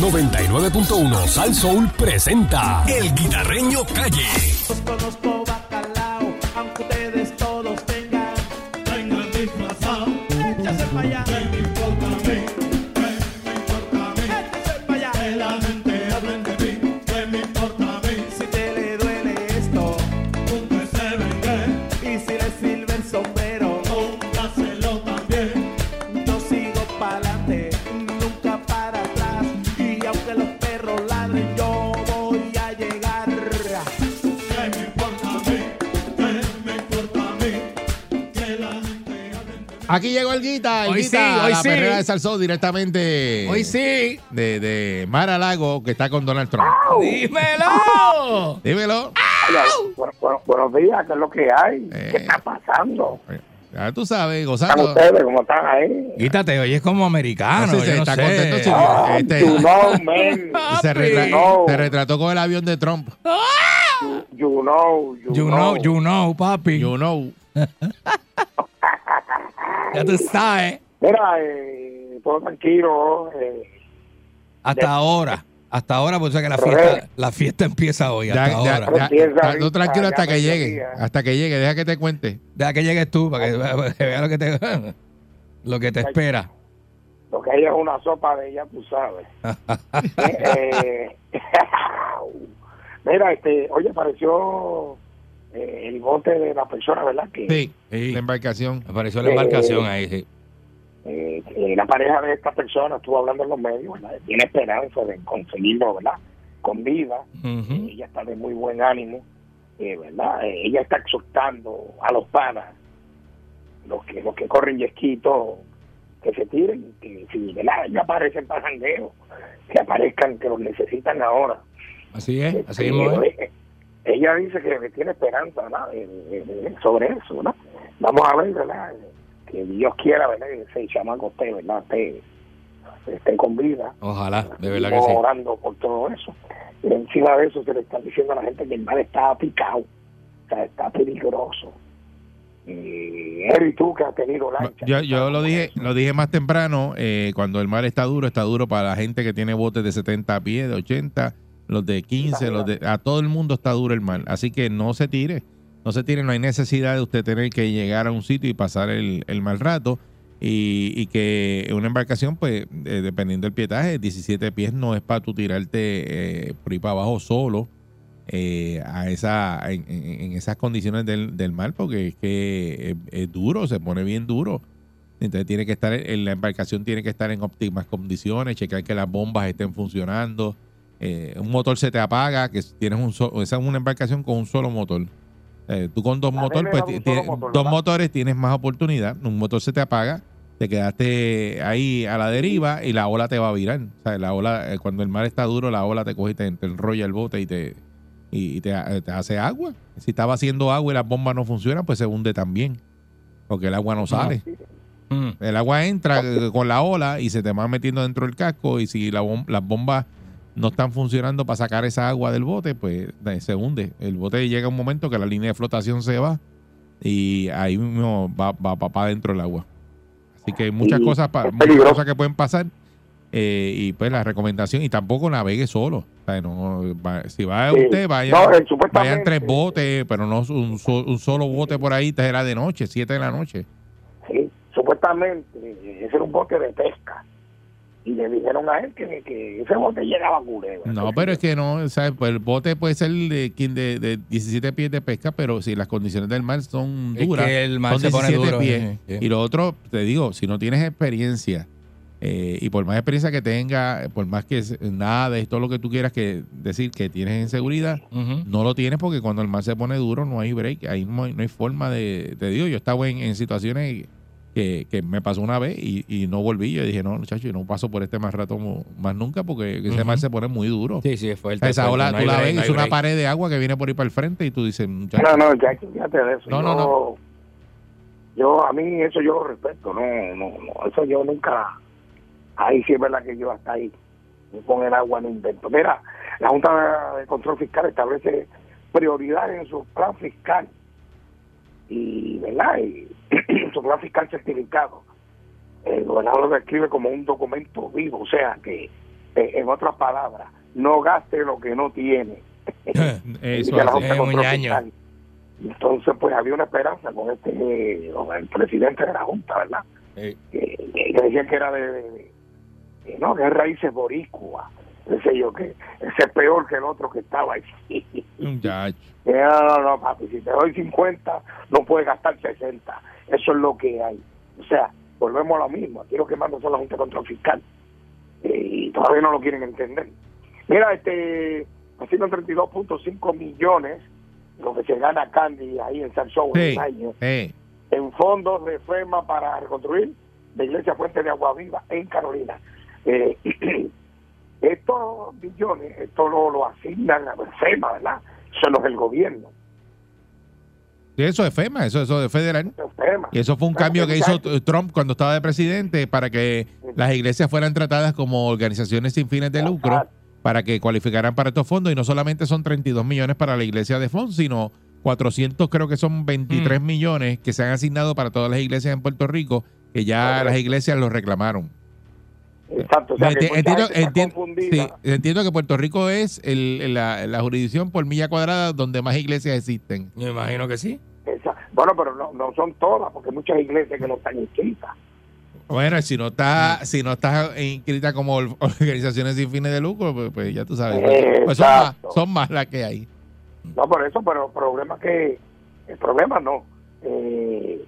99.1 Sal Soul presenta El Guitarreño Calle. Aquí llegó el Guita, el Hoy Guita, sí, hoy la sí. perrera de Salsó directamente Hoy sí. de, de Mar a Lago, que está con Donald Trump. ¡Dímelo! Dímelo. Buenos días, ¿qué es lo que hay? Eh. ¿Qué está pasando? Ya tú sabes, ¿Están gozando. ustedes? ¿Cómo están ahí? Quítate, oye, es como americano. No sé, yo no está sé. contento, sí. Ah, Este- you know, man. se, retra- No. se retrató con el avión de Trump. You know, you, You know, you know, papi. You know. Ya tú sabes. Mira, eh, todo tranquilo. Eh, Hasta ahora. Hasta ahora, pues que la fiesta, la fiesta empieza hoy. Hasta ya, ahora. ya, no, tranquilo hasta que llegue. Hasta que llegue, deja que te cuente. Deja que llegues tú para que, para que vea lo que te, lo que te espera. lo que hay es una sopa de ella, tú sabes. Eh, eh, mira, este, oye, apareció eh, el bote de la persona, ¿verdad? Que Sí, Sí. la embarcación. Apareció la embarcación ahí, sí. eh, que la pareja de esta persona estuvo hablando en los medios, ¿verdad? Tiene esperanza de conseguirlo, ¿verdad? Con vida. Ujú. ella está de muy buen ánimo, eh, ¿verdad? Eh, ella está exhortando a los panas, los que los que corren yesquitos, que se tiren, que si ¿verdad? ya aparecen para que aparezcan, que los necesitan ahora. Así es, así Eh, mismo es. Ella dice que, que tiene esperanza, ¿verdad? Eh, eh, sobre eso, ¿verdad? Vamos a ver, ¿verdad? Que Dios quiera, ¿verdad? Que ese chamaco esté, ¿verdad? Esté, esté con vida. Ojalá, de verdad que sí. orando por todo eso. Y encima de eso se le están diciendo a la gente que el mar está picado, o sea, está peligroso. Y Eri, tú que has tenido lancha. Yo, yo lo dije lo dije más temprano, eh, cuando el mar está duro, está duro para la gente que tiene botes de 70 pies, de 80, los de 15, los de, a todo el mundo está duro el mar. Así que no se tire, no se tire, no hay necesidad de usted tener que llegar a un sitio y pasar el, el mal rato. Y, y que una embarcación, pues, eh, dependiendo del pietaje, 17 pies no es para tú tirarte eh, por ahí para abajo solo eh, a esa, en esas condiciones del, del mar, porque es que es, es duro, se pone bien duro. Entonces tiene que estar, en la embarcación tiene que estar en óptimas condiciones, checar que las bombas estén funcionando. Eh, un motor se te apaga, que tienes un so- esa es una embarcación con un solo motor. Eh, tú con dos motores, pues solo tienes- motor, dos motores tienes más oportunidad. Un motor se te apaga, te quedaste ahí a la deriva y la ola te va a virar. O sea, la ola, eh, cuando el mar está duro, la ola te coge y te, te enrolla el bote y te, y, y te, te hace agua. Si estaba haciendo agua y las bombas no funcionan, pues se hunde también. Porque el agua no sale. Mm. El agua entra con la ola y se te va metiendo dentro del casco y si la bom- las bombas no están funcionando para sacar esa agua del bote, pues se hunde. El bote llega un momento que la línea de flotación se va y ahí mismo va, va para adentro el agua. Así que hay muchas cosas, pa- es muchas cosas que pueden pasar eh, y pues la recomendación y tampoco navegue solo. O sea, no, va- si va Sí. usted, vaya, No, eh, vayan tres botes, pero no un, so- un solo bote por ahí, era de noche, siete de la noche. Sí, supuestamente eh, ese era un bote de pesca. Y le dijeron a él que, que ese bote llegaba a Culebra. No, pero es que no, ¿sabes? Pues el bote puede ser de, de, de 17 pies de pesca, pero si las condiciones del mar son Es duras, que el mar son se pone 17 duro, pies. sí, sí. Y lo otro, te digo, si no tienes experiencia, eh, y por más experiencia que tenga, por más que nada de todo lo que tú quieras que decir que tienes inseguridad, Ujú. no lo tienes porque cuando el mar se pone duro no hay break, ahí no hay, no hay forma de, te digo, yo estaba en, en situaciones que, que me pasó una vez y, y no volví, yo dije, no, muchacho, yo no paso por este más rato más nunca porque ese Ujú. mar se pone muy duro. Sí, sí, es fuerte. esa fuerte, ola no tú la break, ves, no es una break. pared de agua que viene por ahí para el frente y tú dices, muchacho, No, no, ya fíjate de eso. No, no, yo, Yo, a mí eso yo lo respeto, no, no, no, eso yo nunca, ahí sí es verdad que yo hasta ahí, con el agua no invento. Mira, la Junta de Control Fiscal establece prioridades en su plan fiscal y, ¿verdad? Y su plan fiscal certificado. El gobernador lo describe como un documento vivo, o sea que Eh, en otras palabras, no gaste lo que no tiene. Eso Dice la así. Junta de Es un. Fiscal. Entonces, pues había una esperanza con este, eh, con el presidente de la Junta, ¿verdad? Eh, Que, que- que decían que era de, de- de- no, que es raíces boricua. Decía yo ese es peor que el otro que estaba ahí. Muchacho. Que, No, no, no, papi, si te doy 50, no puedes gastar 60. Eso es lo que hay. O sea, volvemos a lo mismo. Aquí lo que manda son la Junta de Control Fiscal. Eh, y todavía no lo quieren entender. Mira, este, haciendo 32.5 millones, lo que se gana Candy ahí en San en Sí. un año, Eh, en fondos de FEMA para reconstruir la iglesia Fuente de Agua Viva en Carolina. Eh, estos millones, esto lo, lo asignan a FEMA, ¿verdad? Eso no es el gobierno, eso es FEMA, eso, eso es federal. eso es FEMA. Y eso fue un Claro, cambio que hizo. Trump cuando estaba de presidente para que las iglesias fueran tratadas como organizaciones sin fines de lucro para que cualificaran para estos fondos. Y no solamente son 32 millones para la iglesia de Fon, sino 400, creo que son 23 millones que se han asignado para todas las iglesias en Puerto Rico, que ya las iglesias los reclamaron. Exacto, o sea, que entiendo, sí, entiendo que Puerto Rico es el- la, la jurisdicción por milla cuadrada donde más iglesias existen. me imagino que sí. Esa- bueno, pero no, no son todas, porque hay muchas iglesias que no están inscritas. Bueno, si no está, si no estás inscrita como or- organizaciones sin fines de lucro, pues, pues ya tú sabes. pues, son, más, Exacto. son más las que hay. No, por eso, pero el problema que, el problema no, eh,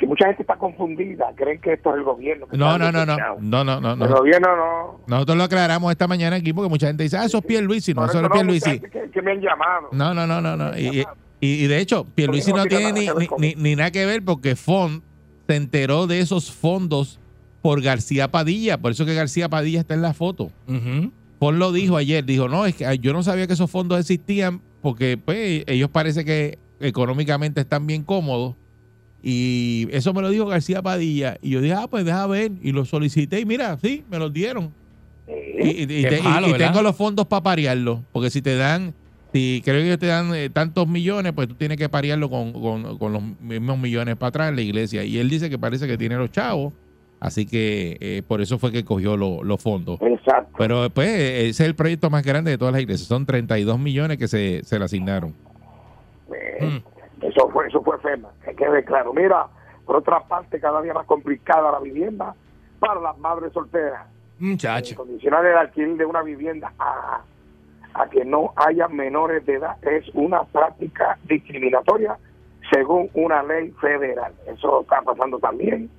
que mucha gente está confundida, creen que esto es el gobierno. que No, no, no, no, despechado. no, no, no, El no. gobierno no. Nosotros lo aclaramos esta mañana aquí porque mucha gente dice, ah, eso es Pierluisi, no, eso no es Pierluisi. Que, que me han llamado. No, no, no, no, no. Y, y- y de hecho, Pierluisi no no tiene ni, nada que ver con ni, ni nada que ver porque Fond se enteró de esos fondos por García Padilla, por eso que García Padilla está en la foto. Ujú. Ford lo dijo ayer, dijo, no, es que yo no sabía que esos fondos existían porque pues ellos parece que económicamente están bien cómodos y eso me lo dijo García Padilla y yo dije, ah, pues deja ver y lo solicité y mira, sí, me los dieron. Y, y- y Qué te- y- malo, y ¿verdad? tengo los fondos para parearlo, porque si te dan, si creo que ellos te dan eh, tantos millones, pues tú tienes que parearlo con, con- con los mismos millones para atrás en la iglesia. Y él dice que parece que tiene los chavos, así que eh, por eso fue que cogió lo- los fondos. Exacto. Pero pues ese es el proyecto más grande de todas las iglesias. Son 32 millones que se, se le asignaron. Eh, Mm. Eso fue, eso fue FEMA, que quede claro. Mira, por otra parte, cada día más complicada la vivienda para las madres solteras. Muchacho. Condicionar el alquiler de una vivienda a, a que no haya menores de edad es una práctica discriminatoria según una ley federal. Eso está pasando también.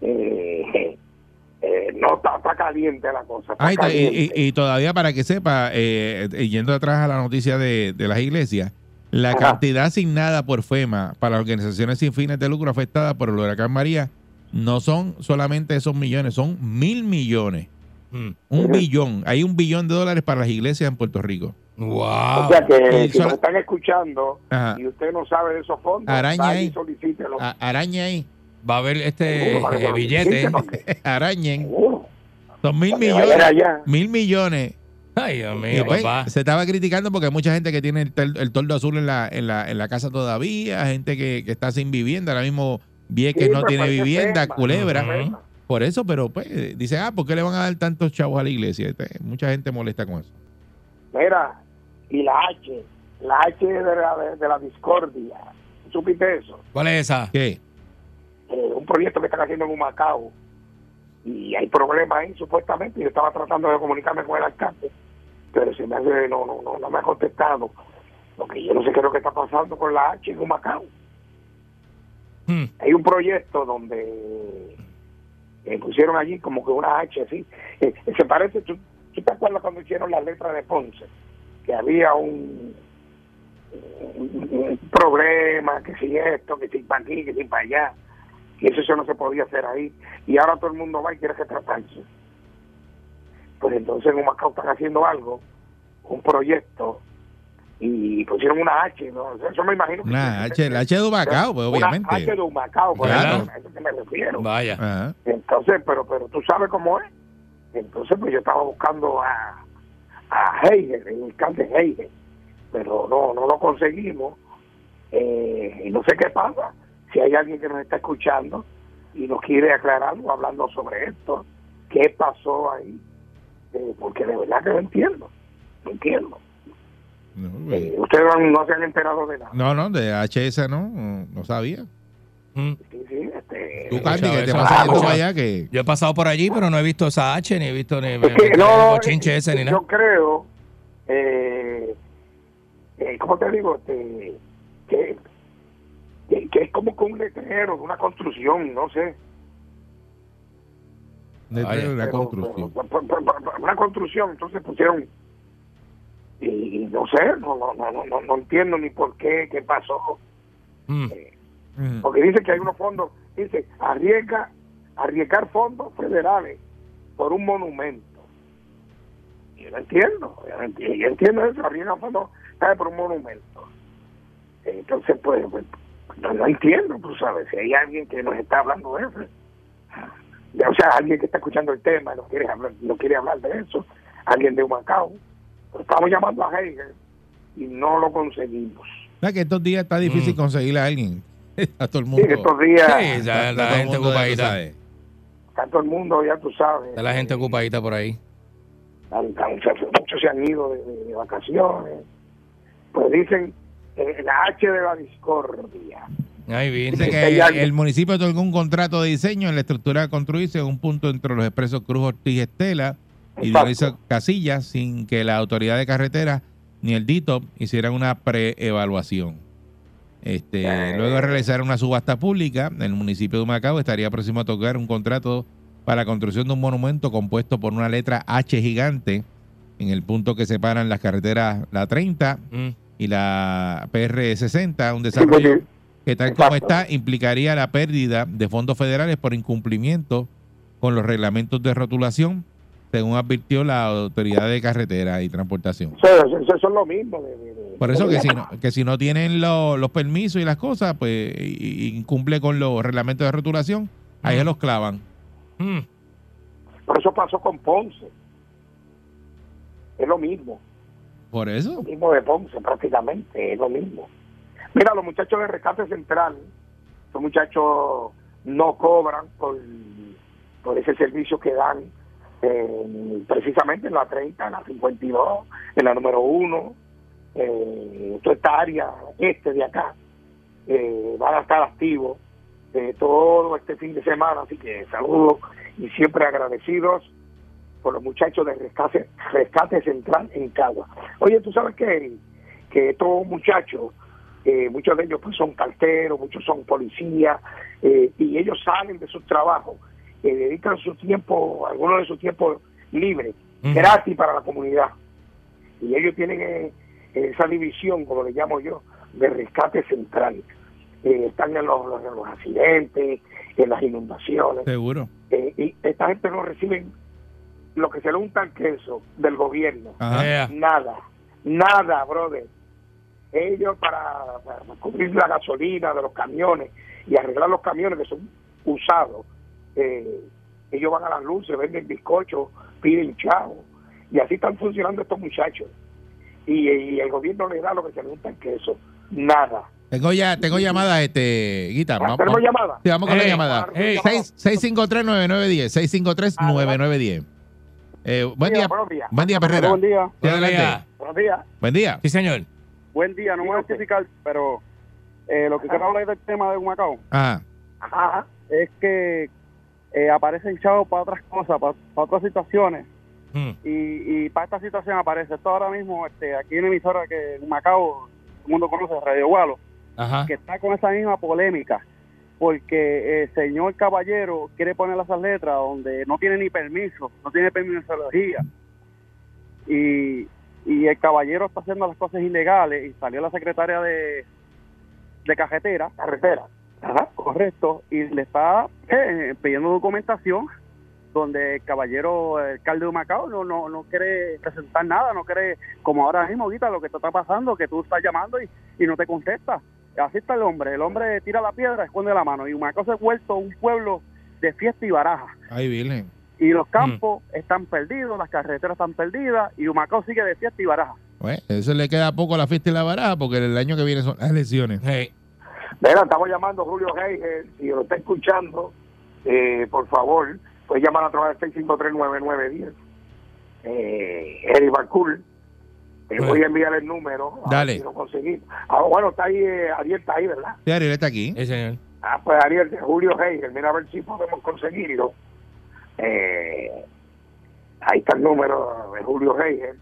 Eh, eh, no está, está caliente la cosa. está y, to- y- caliente. y- y todavía para que sepa, eh, eh, yendo atrás a la noticia de, de las iglesias, la Ajá. cantidad asignada por FEMA para las organizaciones sin fines de lucro afectadas por el huracán María no son solamente esos millones, son mil millones. Mm. Un billón. Hay un billón de dólares para las iglesias en Puerto Rico. Wow. o sea que Y si nos están escuchando Ajá. y usted no sabe de esos fondos, Araña ahí. solicítelo. A- araña ahí. Va a haber este eh, billete. Arañen. Son mil millones. Mil millones. Ay, Dios Y mío, pues, papá. se estaba criticando porque hay mucha gente que tiene el, tel- el toldo azul en la, en, la, en la casa todavía, gente que, que está sin vivienda, ahora mismo Vieques Sí, no tiene vivienda, FEMA, Culebra. Por eso, pero pues dice, ah, ¿por qué le van a dar tantos chavos a la iglesia? Este, Mucha gente molesta con eso. Mira, y la H, la H de la, de, de la discordia. ¿Supiste eso? ¿Cuál es esa? ¿Qué? Eh, un proyecto que están haciendo en un Macao. Y hay problemas ahí, supuestamente. Yo estaba tratando de comunicarme con el alcalde, pero se me hace, no, no, no, no me ha contestado. Porque yo no sé qué es lo que está pasando con la H en un Macao. Hmm. Hay un proyecto donde eh, pusieron allí como que una H así. Eh, se parece, ¿tú, tú te acuerdas cuando hicieron las letras de Ponce? Que había un, un- un problema, que si esto, que si para aquí, que si para allá. Y eso, eso no se podía hacer ahí. Y ahora todo el mundo va y quiere retratarse. Pues entonces en Humacao están haciendo algo, un proyecto, y pusieron una H, ¿no? Eso me imagino que... Una H, la H de Humacao, pues Una obviamente. H de Humacao, por Claro. eso, a eso que me refiero. Vaya. Ajá. Entonces, pero pero tú sabes cómo es. Entonces, pues yo estaba buscando a, a Heiger, el alcalde Heiger, pero no, no lo conseguimos. Eh, y no sé qué pasa. Si hay alguien que nos está escuchando y nos quiere aclarar algo hablando sobre esto, qué pasó ahí. Eh, porque de verdad que no entiendo. No entiendo. No, pues, Eh, ustedes no, no se han enterado de nada. no, no, de HS no, no, sabía. Mm. Sí, sí, este, Tú, Candy, que te eso, pasa escuchado. para allá, que Yo he pasado por allí, pero no he visto esa H, ni he visto ni que, el no, eh, ese, ni yo nada. creo, eh, eh, ¿cómo te digo? Este, que, que, que es como con un letrero, una construcción, no sé. La Pero, construcción. pero, pero, pero, pero, una construcción, entonces pusieron y, y no sé, no, no, no, no, no, no entiendo ni por qué, qué pasó, Mm. Ujú. porque dice que hay unos fondos, dice, arriesga, arriesgar fondos federales por un monumento. Yo no entiendo, yo, no entiendo, yo entiendo eso, arriesga fondos ¿sabes? por un monumento. Entonces, pues, pues, no, no entiendo, tú sabes, si hay alguien que nos está hablando de eso, o sea, alguien que está escuchando el tema y no quiere hablar, no quiere hablar de eso, alguien de Humacao, estamos llamando a Heiger y no lo conseguimos. Sea, que estos días está difícil Mm. conseguirle a alguien. A todo el Sí, mundo. que estos días Sí, ya Está- está la todo el gente ocupadita. sabes. está todo el mundo, ya tú sabes. Está la gente ocupadita por ahí. Muchos se han ido de, de- de vacaciones. Pues dicen eh, la H de la discordia. Ahí. Dice que el municipio otorgó un contrato de diseño en la estructura a construirse en un punto entre los expresos Cruz Ortiz Estela y. Dionisio Casillas sin que la autoridad de carretera ni el DITOP hicieran una preevaluación. Este, Eh. luego de realizar una subasta pública, el municipio de Humacao estaría próximo a otorgar un contrato para la construcción de un monumento compuesto por una letra H gigante en el punto que separan las carreteras la 30 Mm. y la PR 60, un desarrollo que tal como está implicaría la pérdida de fondos federales por incumplimiento con los reglamentos de rotulación, según advirtió la Autoridad de Carretera y Transportación. Eso, eso- eso es lo mismo. de- de- de- Por eso que si no, que si no tienen lo- los permisos y las cosas, pues incumple con los reglamentos de rotulación, ahí se los clavan. Mm. Por eso pasó con Ponce. Es lo mismo. Por eso. Lo mismo de Ponce, prácticamente. Es lo mismo. Mira, los muchachos de Rescate Central, los muchachos no cobran por, por ese servicio que dan eh, precisamente en la 30, en la 52, en la número 1, eh, toda esta área este de acá, eh, van a estar activos eh, todo este fin de semana, así que saludos y siempre agradecidos por los muchachos de Rescate, Rescate Central en Cagua. Oye, tú sabes que, que estos muchachos, eh, muchos de ellos pues son carteros, muchos son policías, eh, y ellos salen de sus trabajos, eh, dedican su tiempo, algunos de su tiempo libre, gratis para la comunidad. Y ellos tienen eh, esa división, como le llamo yo, de rescate central. Eh, están en los, en los accidentes, en las inundaciones. Seguro. Eh, y esta gente no reciben lo que se le unta el queso del gobierno. Ajá. Nada, nada, brother. Ellos para, para cubrir la gasolina de los camiones y arreglar los camiones que son usados, eh, ellos van a las luces, venden bizcochos, piden chavo. Y así están funcionando estos muchachos. Y, y el gobierno les da lo que se le unta el queso. Nada. Tengo ya, tengo llamadas, este, Guita. Ah, vamos- ¿Tenemos vamos- llamada? Sí, vamos con la llamada. ey. Seis- 653-9910. 653-9910. Eh, buen día. Buenos días. Buen día, Perrera. Buen día, Sí, adelante. Buenos Buenos días. Buen día. Sí, señor. Buen día, no me voy a justificar, pero eh, lo que quiero hablar del tema de Humacao Ajá. Ajá. es que eh, aparecen chavos para otras cosas, para, para otras situaciones, Mm. y, y para esta situación aparece esto ahora mismo, este, aquí en la emisora que en Humacao, todo el mundo conoce, Radio Gualo, Ajá. que está con esa misma polémica, porque el señor Caballero quiere poner esas letras donde no tiene ni permiso, no tiene permisología, y, y el Caballero está haciendo las cosas ilegales, y salió la secretaria de, de cajetera, Carretera. Ajá. correcto, y le está eh, pidiendo documentación donde el caballero, el alcalde de Macao, no, no, no quiere presentar nada, no quiere, como ahora mismo, ahorita lo que te está pasando, que tú estás llamando y, y no te contesta. Así está el hombre, el hombre tira la piedra, esconde la mano, y Macao se ha vuelto un pueblo de fiesta y baraja. Ay, Virgen. Y los campos están perdidos, las carreteras están perdidas, y Humacao sigue de fiesta y baraja. Bueno, eso le queda poco a la fiesta y la baraja porque el año que viene son las elecciones. Hey. Mira, estamos llamando a Julio Heiger. Si lo está escuchando, eh, por favor, puede llamar a través del 653-9910. eh, Eric Barcool. Te Bueno. voy a enviar el número. a ver Dale. si lo conseguimos. Ah, bueno, está ahí, eh, Ariel está ahí, ¿verdad? Sí, Ariel está aquí. Sí, señor. Ah, pues Ariel, de Julio Heiger, mira a ver si podemos conseguirlo. Eh, ahí está el número de Julio Heiger,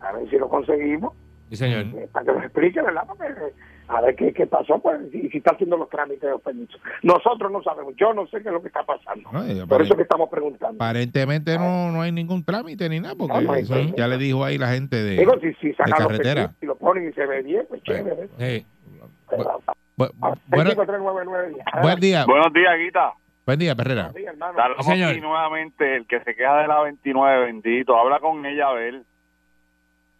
a ver si lo conseguimos, Sí, señor. eh, para que nos explique, ¿verdad? Porque, eh, a ver qué, qué pasó, pues, si, si está haciendo los trámites de los permisos. Nosotros no sabemos, yo no sé qué es lo que está pasando. No, y Por eso que estamos preguntando. Aparentemente no, no hay ningún trámite ni nada, porque No, no hay eso trámite. ya le dijo ahí la gente de, Digo, si, si sacan de los carretera. permisos y lo ponen y se ve bien, pues chévere. Sí. Bu- ah, bueno, 6539910. buen día, Buenos días, Guita. Buen día, Perrera. Sí, hermano. Estamos señor. aquí nuevamente. El que se queja de la 29, bendito. Habla con ella a ver.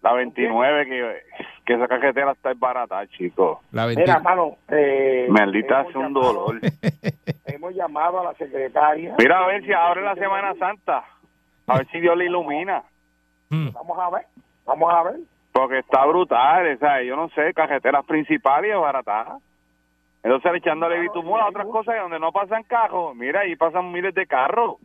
La 29, que, que esa carretera está barata, chicos. La Mira, 20 hermano, eh, Maldita hemos hace un llamado- dolor. Hemos llamado a la secretaria. Mira a ver si abre la Semana Santa. A ver si Dios le ilumina. Mm. Vamos a ver, vamos a ver. Porque está brutal, o sea, yo no sé, carreteras principales baratadas. Entonces echándole bitumul a otras cosas donde no pasan carros. Mira, ahí pasan miles de carros.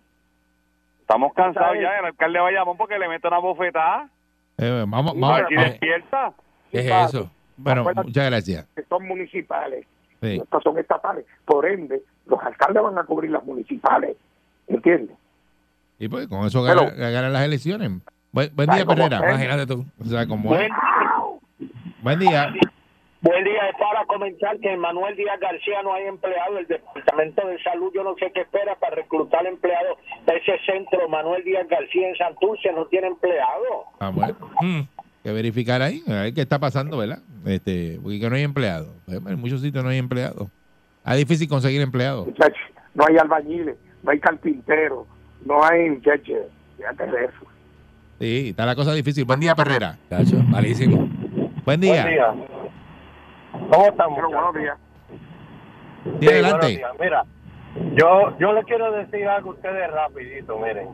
Estamos cansados ya. El alcalde a llamar porque le mete una bofetada. eh, vamos, vamos, A ver si vamos- despierta. ¿Qué es eso? bueno, Acuérdate muchas gracias. Que son municipales, Sí. estas son estatales. Por ende, los alcaldes van a cubrir las municipales. ¿Entiendes? Y pues con eso Pero- ganan, las elecciones. Buen, día, Perrera. Imagínate tú. O sea, como. Buen día. Buen día, es para comentar que en Manuel Díaz García no hay empleado. El Departamento de Salud, yo no sé qué espera para reclutar empleados de ese centro. Manuel Díaz García en Santurce no tiene empleado. Ah, bueno. Mm. que verificar ahí, a ver qué está pasando, ¿verdad? Este, porque que no hay empleados. Pues, En muchos sitios no hay empleados. Es difícil conseguir empleados. No hay albañiles, no hay carpinteros, no hay muchachos. Fíjate de eso. Sí, está la cosa difícil. Buen día, Perrera. Cacho, malísimo. Buen día. ¿Cómo estamos? Pero buenos días. Sí, adelante. Mira, yo, yo le quiero decir algo a ustedes rapidito, miren.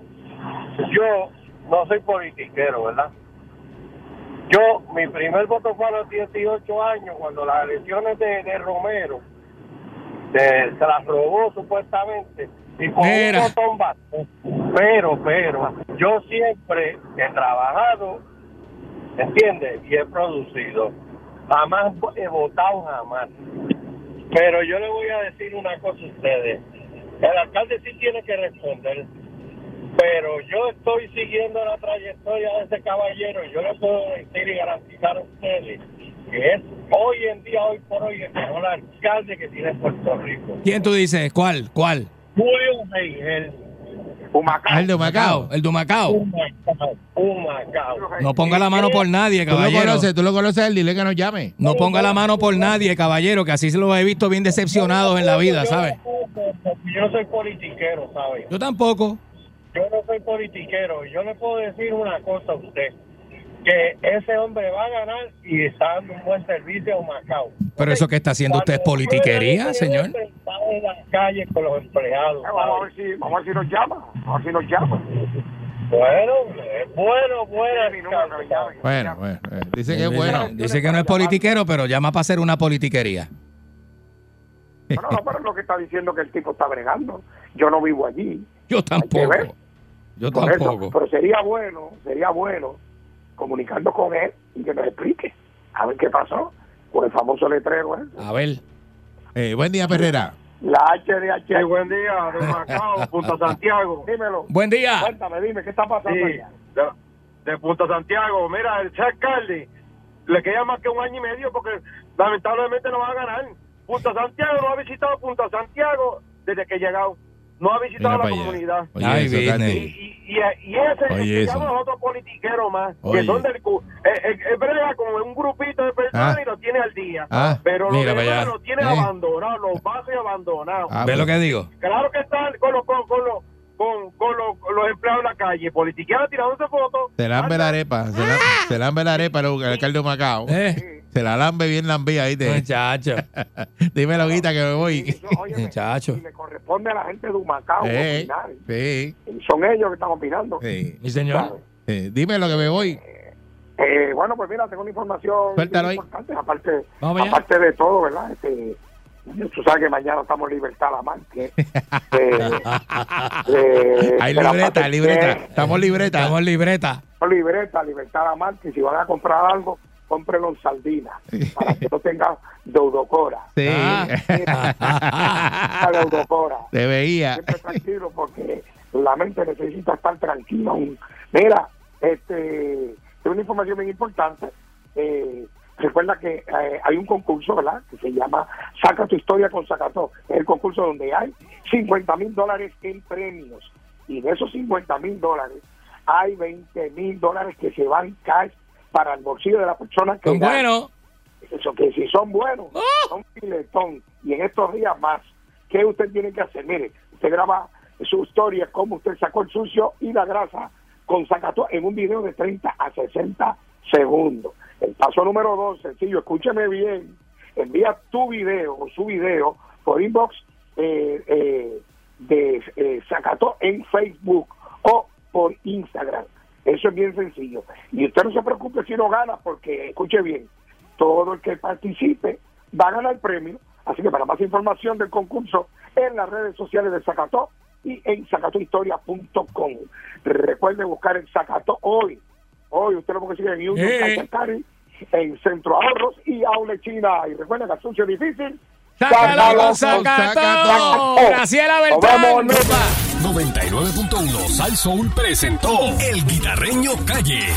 Yo no soy politiquero, ¿verdad? Yo, mi primer voto fue a los 18 años, cuando las elecciones de, de Romero de- se las robó supuestamente. Y con Mira. un botón bastó. Pero, pero, yo siempre he trabajado, ¿entiendes? Y he producido. Jamás he votado, jamás. Pero yo le voy a decir una cosa a ustedes. El alcalde sí tiene que responder. Pero yo estoy siguiendo la trayectoria de ese caballero. Yo le puedo decir y garantizar a ustedes que es hoy en día, hoy por hoy, el mejor alcalde que tiene Puerto Rico. ¿Quién tú dices? ¿Cuál? ¿Cuál? Julio Miguel. Humacao. Ah, el de Macao. El de Macao. Un Macao. Un Macao. No ponga la mano por nadie, Tú lo caballero. conoces, tú lo conoces, él, dile que nos llame. No ponga la mano por nadie, caballero, que así se los he visto bien decepcionados en la vida, ¿sabes? Yo no soy politiquero, ¿sabes? Yo tampoco. Yo no soy politiquero. Yo le puedo decir una cosa a usted. Que ese hombre va a ganar y está dando un buen servicio a Macao. Pero eso que está haciendo usted es politiquería, señor. Está en las calles con los empleados. Eh, Vamos a ver si, vamos a ver si nos llama. Vamos a ver si nos llama. Bueno, es bueno, llame. Bueno, bueno, eh, dice que es bueno. Dice que no es politiquero, pero llama para hacer una politiquería. No, no, pero es lo que está diciendo que el tipo está bregando. Yo no vivo allí. Yo tampoco. Yo eso, tampoco. pero sería bueno, sería bueno comunicando con él y que nos explique a ver qué pasó con el famoso letrero. ¿eh? A ver. Eh, buen día, Perrera. La HDH. buen día, de Macao, Punta Santiago. Dímelo. Buen día. Cuéntame, dime, ¿qué está pasando Sí, allá? de, de Punta Santiago. Mira, el alcalde le queda más que un año y medio porque lamentablemente no va a ganar. Punta Santiago no ha visitado Punta Santiago desde que ha llegado. No ha visitado Mira la comunidad. Oye, Ay, eso, business. Candy. Y, y, y ese Oye, que eso. llama a otro politiquero más, Oye. que son del cu- eh, eh, es brega como un grupito de personas Ah. y lo tiene al día. Ah, pero lo mira para demás lo tiene Eh. abandonado, los bases abandonados. Ah, ¿Ves pues, lo que digo? Claro que están con los, con, con los, con, con los, los empleados en la calle, politiqueando, tirándose fotos. Se lambe la arepa, se, la, se lambe la arepa el alcalde de Macao. Eh, Se la lambe bien lambía ahí. Te, muchacho. dímelo, Guita, que me voy. Muchacho. Y le corresponde a la gente de Humacao Eh, opinar. sí, Y Son ellos que están opinando. sí. Mi señor. Eh, dímelo que me voy. Eh, bueno, pues mira, tengo una información Suéltalo ahí. importante, aparte, Vamos allá. aparte de todo, ¿verdad? Este, Tú sabes que mañana estamos en Libertad Amante. Eh, eh, Hay la libreta, libreta. que- Estamos libreta. Estamos libreta. libreta, Libertad Amante. Si van a comprar algo, cómprenlo en sardina. Para que no tenga deudocora. Sí. La deudocora. Te veía. siempre tranquilo porque la mente necesita estar tranquila. Mira, este, es una información bien importante. Eh, recuerda que eh, hay un concurso, ¿verdad? Que se llama Saca tu historia con Sacató. Es el concurso donde hay 50 mil dólares en premios. Y de esos 50 mil dólares, hay 20 mil dólares que se van cash para el bolsillo de la persona que Son buenos. Eso que si son buenos, son filetón. Y en estos días más, ¿qué usted tiene que hacer? Mire, usted graba su historia, cómo usted sacó el sucio y la grasa con Zacató en un video de 30 a 60 segundos. El paso número dos, sencillo, escúcheme bien, envía tu video o su video por inbox eh, eh, de eh, Zacató en Facebook o por Instagram. Eso es bien sencillo. Y usted no se preocupe si no gana, porque escuche bien, todo el que participe va a ganar premio. Así que para más información del concurso en las redes sociales de Zacató y en zacatohistoria.com. Recuerde buscar el Zacató hoy. Hoy usted lo puede conseguir en Union Eh. En Centro Ahorros y Aule China. Y recuerda que el es difícil. ¡Sácalo. Sacató! Graciela Beltrán. vemos, papá. 99.1 Sal Soul presentó El Guitarreño Calle.